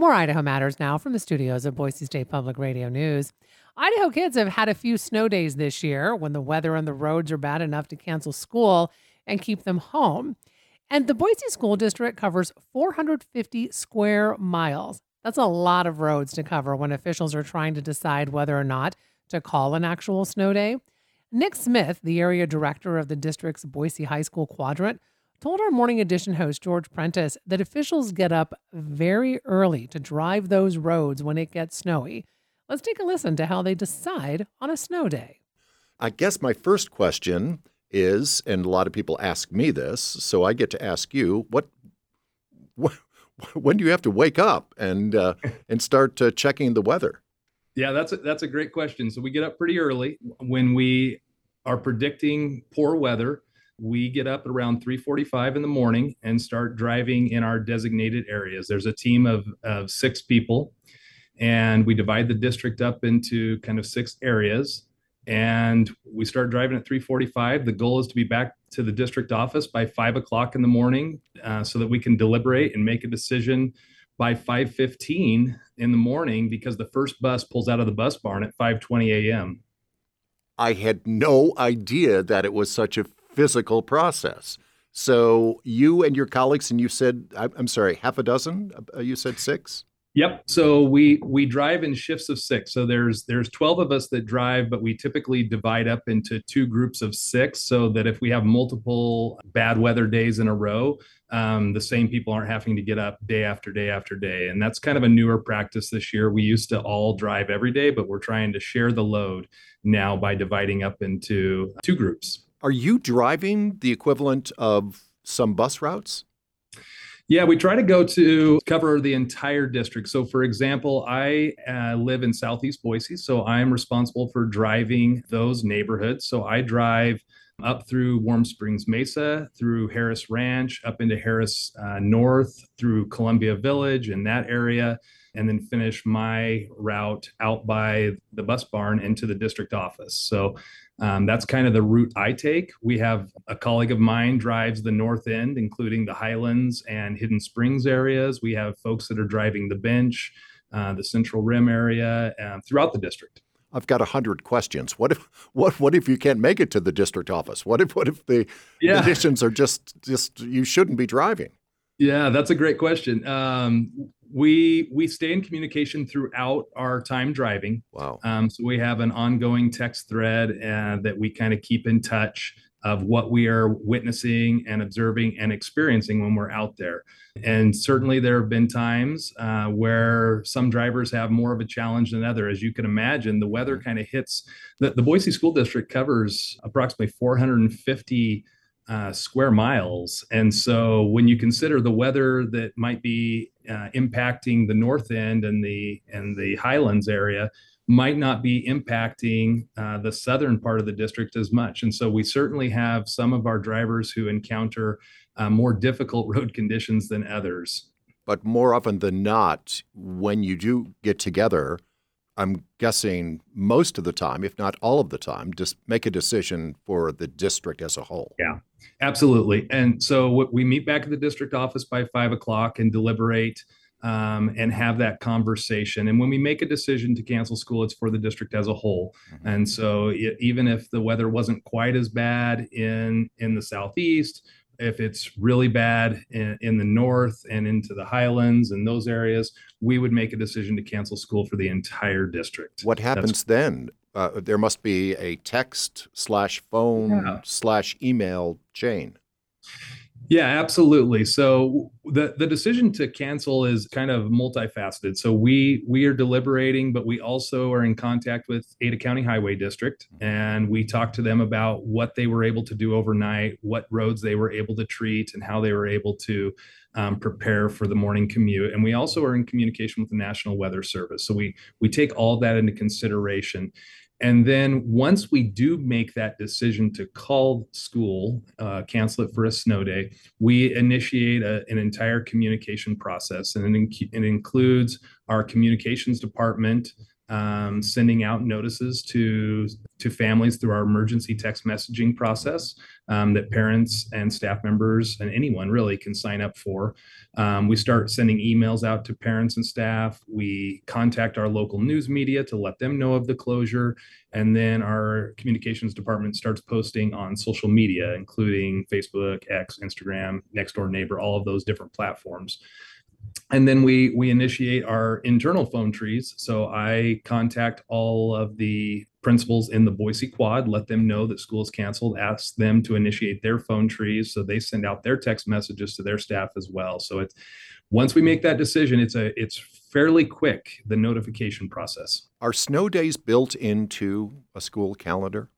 More Idaho Matters now from the studios of Boise State Public Radio News. Idaho kids have had a few snow days this year when the weather and the roads are bad enough to cancel school and keep them home. And the Boise School District covers 450 square miles. That's a lot of roads to cover when officials are trying to decide whether or not to call an actual snow day. Nick Smith, the area director of the district's Boise High School Quadrant, told our morning edition host George Prentice that officials get up very early to drive those roads when it gets snowy. Let's take a listen to how they decide on a snow day. I guess my first question is, and a lot of people ask me this, so I get to ask you, what, what when do you have to wake up and uh, and start uh, checking the weather? Yeah, that's a, that's a great question. So we get up pretty early when we are predicting poor weather. We get up around 3:45 in the morning and start driving in our designated areas. There's a team of, of six people, and we divide the district up into kind of six areas. And we start driving at 3:45. The goal is to be back to the district office by five o'clock in the morning, uh, so that we can deliberate and make a decision by 5:15 in the morning because the first bus pulls out of the bus barn at 5:20 a.m. I had no idea that it was such a physical process. So you and your colleagues, and you said, I'm sorry, half a dozen? Uh, you said six? Yep. So we we drive in shifts of six. So there's there's 12 of us that drive, but we typically divide up into two groups of six so that if we have multiple bad weather days in a row, um, the same people aren't having to get up day after day after day. And that's kind of a newer practice this year. We used to all drive every day, but we're trying to share the load now by dividing up into two groups. Are you driving the equivalent of some bus routes? Yeah, we try to go to cover the entire district. So, for example, I uh, live in Southeast Boise, so I'm responsible for driving those neighborhoods. So, I drive up through Warm Springs Mesa, through Harris Ranch, up into Harris uh, North, through Columbia Village and that area, and then finish my route out by the bus barn into the district office. So um, that's kind of the route I take. We have a colleague of mine drives the north end, including the Highlands and Hidden Springs areas. We have folks that are driving the bench, uh, the Central Rim area, uh, throughout the district. I've got a hundred questions. What if what what if you can't make it to the district office? What if what if the yeah. conditions are just just you shouldn't be driving? Yeah, that's a great question. Um, we we stay in communication throughout our time driving. Wow. Um, so we have an ongoing text thread uh, that we kind of keep in touch of what we are witnessing and observing and experiencing when we're out there. And certainly there have been times uh, where some drivers have more of a challenge than other. As you can imagine, the weather mm-hmm. kind of hits the, the Boise School District covers approximately 450 uh, square miles. And so when you consider the weather that might be uh, impacting the north end and the and the highlands area might not be impacting uh, the southern part of the district as much. And so we certainly have some of our drivers who encounter uh, more difficult road conditions than others. But more often than not, when you do get together, I'm guessing most of the time, if not all of the time, just make a decision for the district as a whole. Yeah, absolutely. And so we meet back at the district office by five o'clock and deliberate um, and have that conversation. And when we make a decision to cancel school, it's for the district as a whole. Mm-hmm. And so it, even if the weather wasn't quite as bad in in the southeast if it's really bad in, in, the north and into the highlands and those areas, we would make a decision to cancel school for the entire district. What happens That's, then? Uh, there must be a text slash phone yeah. slash email chain. Yeah, absolutely. So the the decision to cancel is kind of multifaceted. So we we are deliberating, but we also are in contact with Ada County Highway District, mm-hmm. and we talk to them about what they were able to do overnight, what roads they were able to treat, and how they were able to um, prepare for the morning commute. And we also are in communication with the National Weather Service. So we we take all that into consideration. And then once we do make that decision to call school, uh, cancel it for a snow day, we initiate a, an entire communication process. And it, it includes our communications department um, sending out notices to to families through our emergency text messaging process um, that parents and staff members and anyone really can sign up for. Um, we start sending emails out to parents and staff. We contact our local news media to let them know of the closure. And then our communications department starts posting on social media, including Facebook, X, Instagram, Nextdoor Neighbor, all of those different platforms and then we we initiate our internal phone trees. So i contact all of the principals in the boise quad let them know that school is canceled ask them to initiate their phone trees. So they send out their text messages to their staff as well. So it's once we make that decision it's a it's fairly quick the notification process. Are snow days built into a school calendar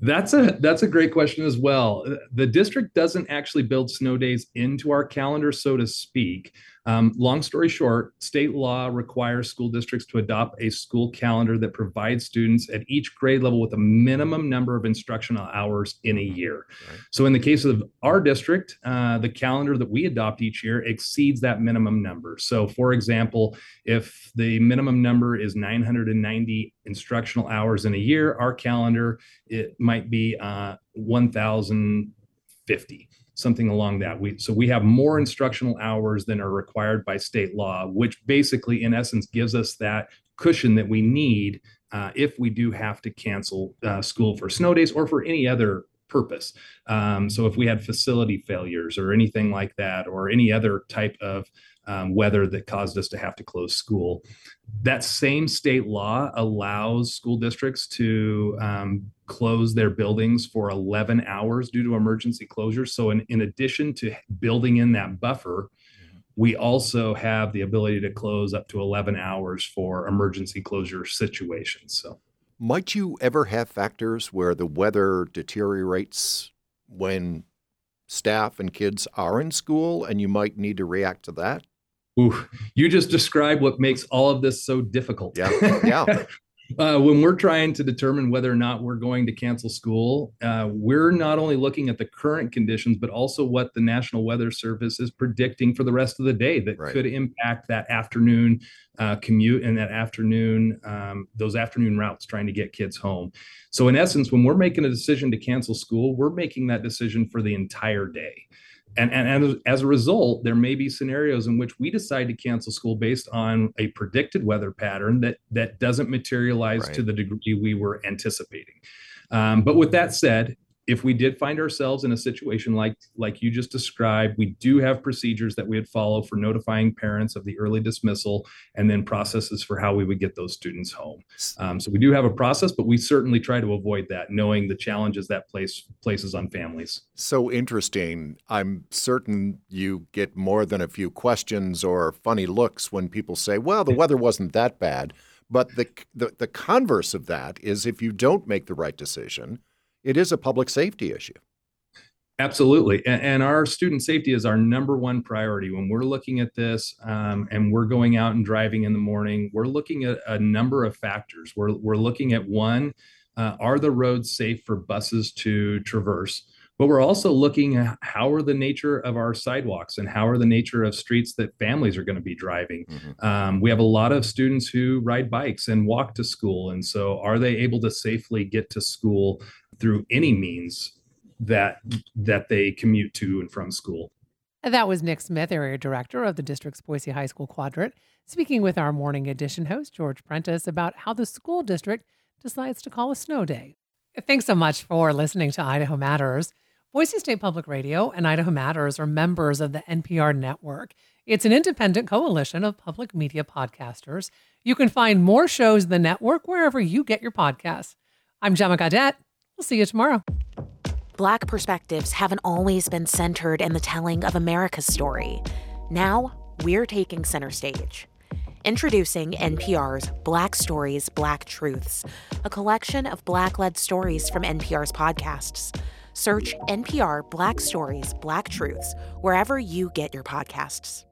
that's a that's a great question as well. The district doesn't actually build snow days into our calendar, so to speak. Um, long story short, state law requires school districts to adopt a school calendar that provides students at each grade level with a minimum number of instructional hours in a year. Right. So, in the case of our district, uh, the calendar that we adopt each year exceeds that minimum number. So, for example, if the minimum number is 990 instructional hours in a year, our calendar it might be uh, 1,050 something along that. We so we have more instructional hours than are required by state law, which basically, in essence, gives us that cushion that we need uh, if we do have to cancel uh, school for snow days or for any other purpose. Um, so if we had facility failures or anything like that, or any other type of um, weather that caused us to have to close school, that same state law allows school districts to um, close their buildings for 11 hours due to emergency closures. So, in, in addition to building in that buffer, mm-hmm. we also have the ability to close up to 11 hours for emergency closure situations. So, might you ever have factors where the weather deteriorates when staff and kids are in school and you might need to react to that? Ooh, you just described what makes all of this so difficult. Yeah. Yeah. uh, when we're trying to determine whether or not we're going to cancel school, uh, we're not only looking at the current conditions, but also what the National Weather Service is predicting for the rest of the day that right. could impact that afternoon uh, commute and that afternoon, um, those afternoon routes trying to get kids home. So, in essence, when we're making a decision to cancel school, we're making that decision for the entire day and, and, and as a result, there may be scenarios in which we decide to cancel school based on a predicted weather pattern that that doesn't materialize right. to the degree we were anticipating. Um, but with that said, if we did find ourselves in a situation like like you just described we do have procedures that we would follow for notifying parents of the early dismissal and then processes for how we would get those students home. Um, so we do have a process but we certainly try to avoid that knowing the challenges that place places on families. So interesting. I'm certain you get more than a few questions or funny looks when people say well the weather wasn't that bad. But the, the, the converse of that is if you don't make the right decision it is a public safety issue. Absolutely. And, our student safety is our number one priority. When we're looking at this um, and we're going out and driving in the morning, we're looking at a number of factors. We're, we're looking at one, uh, are the roads safe for buses to traverse? But we're also looking at how are the nature of our sidewalks and how are the nature of streets that families are going to be driving. Mm-hmm. Um, we have a lot of students who ride bikes and walk to school. And so are they able to safely get to school through any means that that they commute to and from school. That was Nick Smith, area director of the district's Boise High School Quadrant, speaking with our morning edition host George Prentice about how the school district decides to call a snow day. Thanks so much for listening to Idaho Matters. Boise State Public Radio and Idaho Matters are members of the NPR network. It's an independent coalition of public media podcasters. You can find more shows in the network wherever you get your podcasts. I'm Gemma Gaudette. We'll see you tomorrow. Black perspectives haven't always been centered in the telling of America's story. Now, we're taking center stage. Introducing NPR's Black Stories, Black Truths, a collection of Black led stories from NPR's podcasts. Search NPR Black Stories, Black Truths wherever you get your podcasts.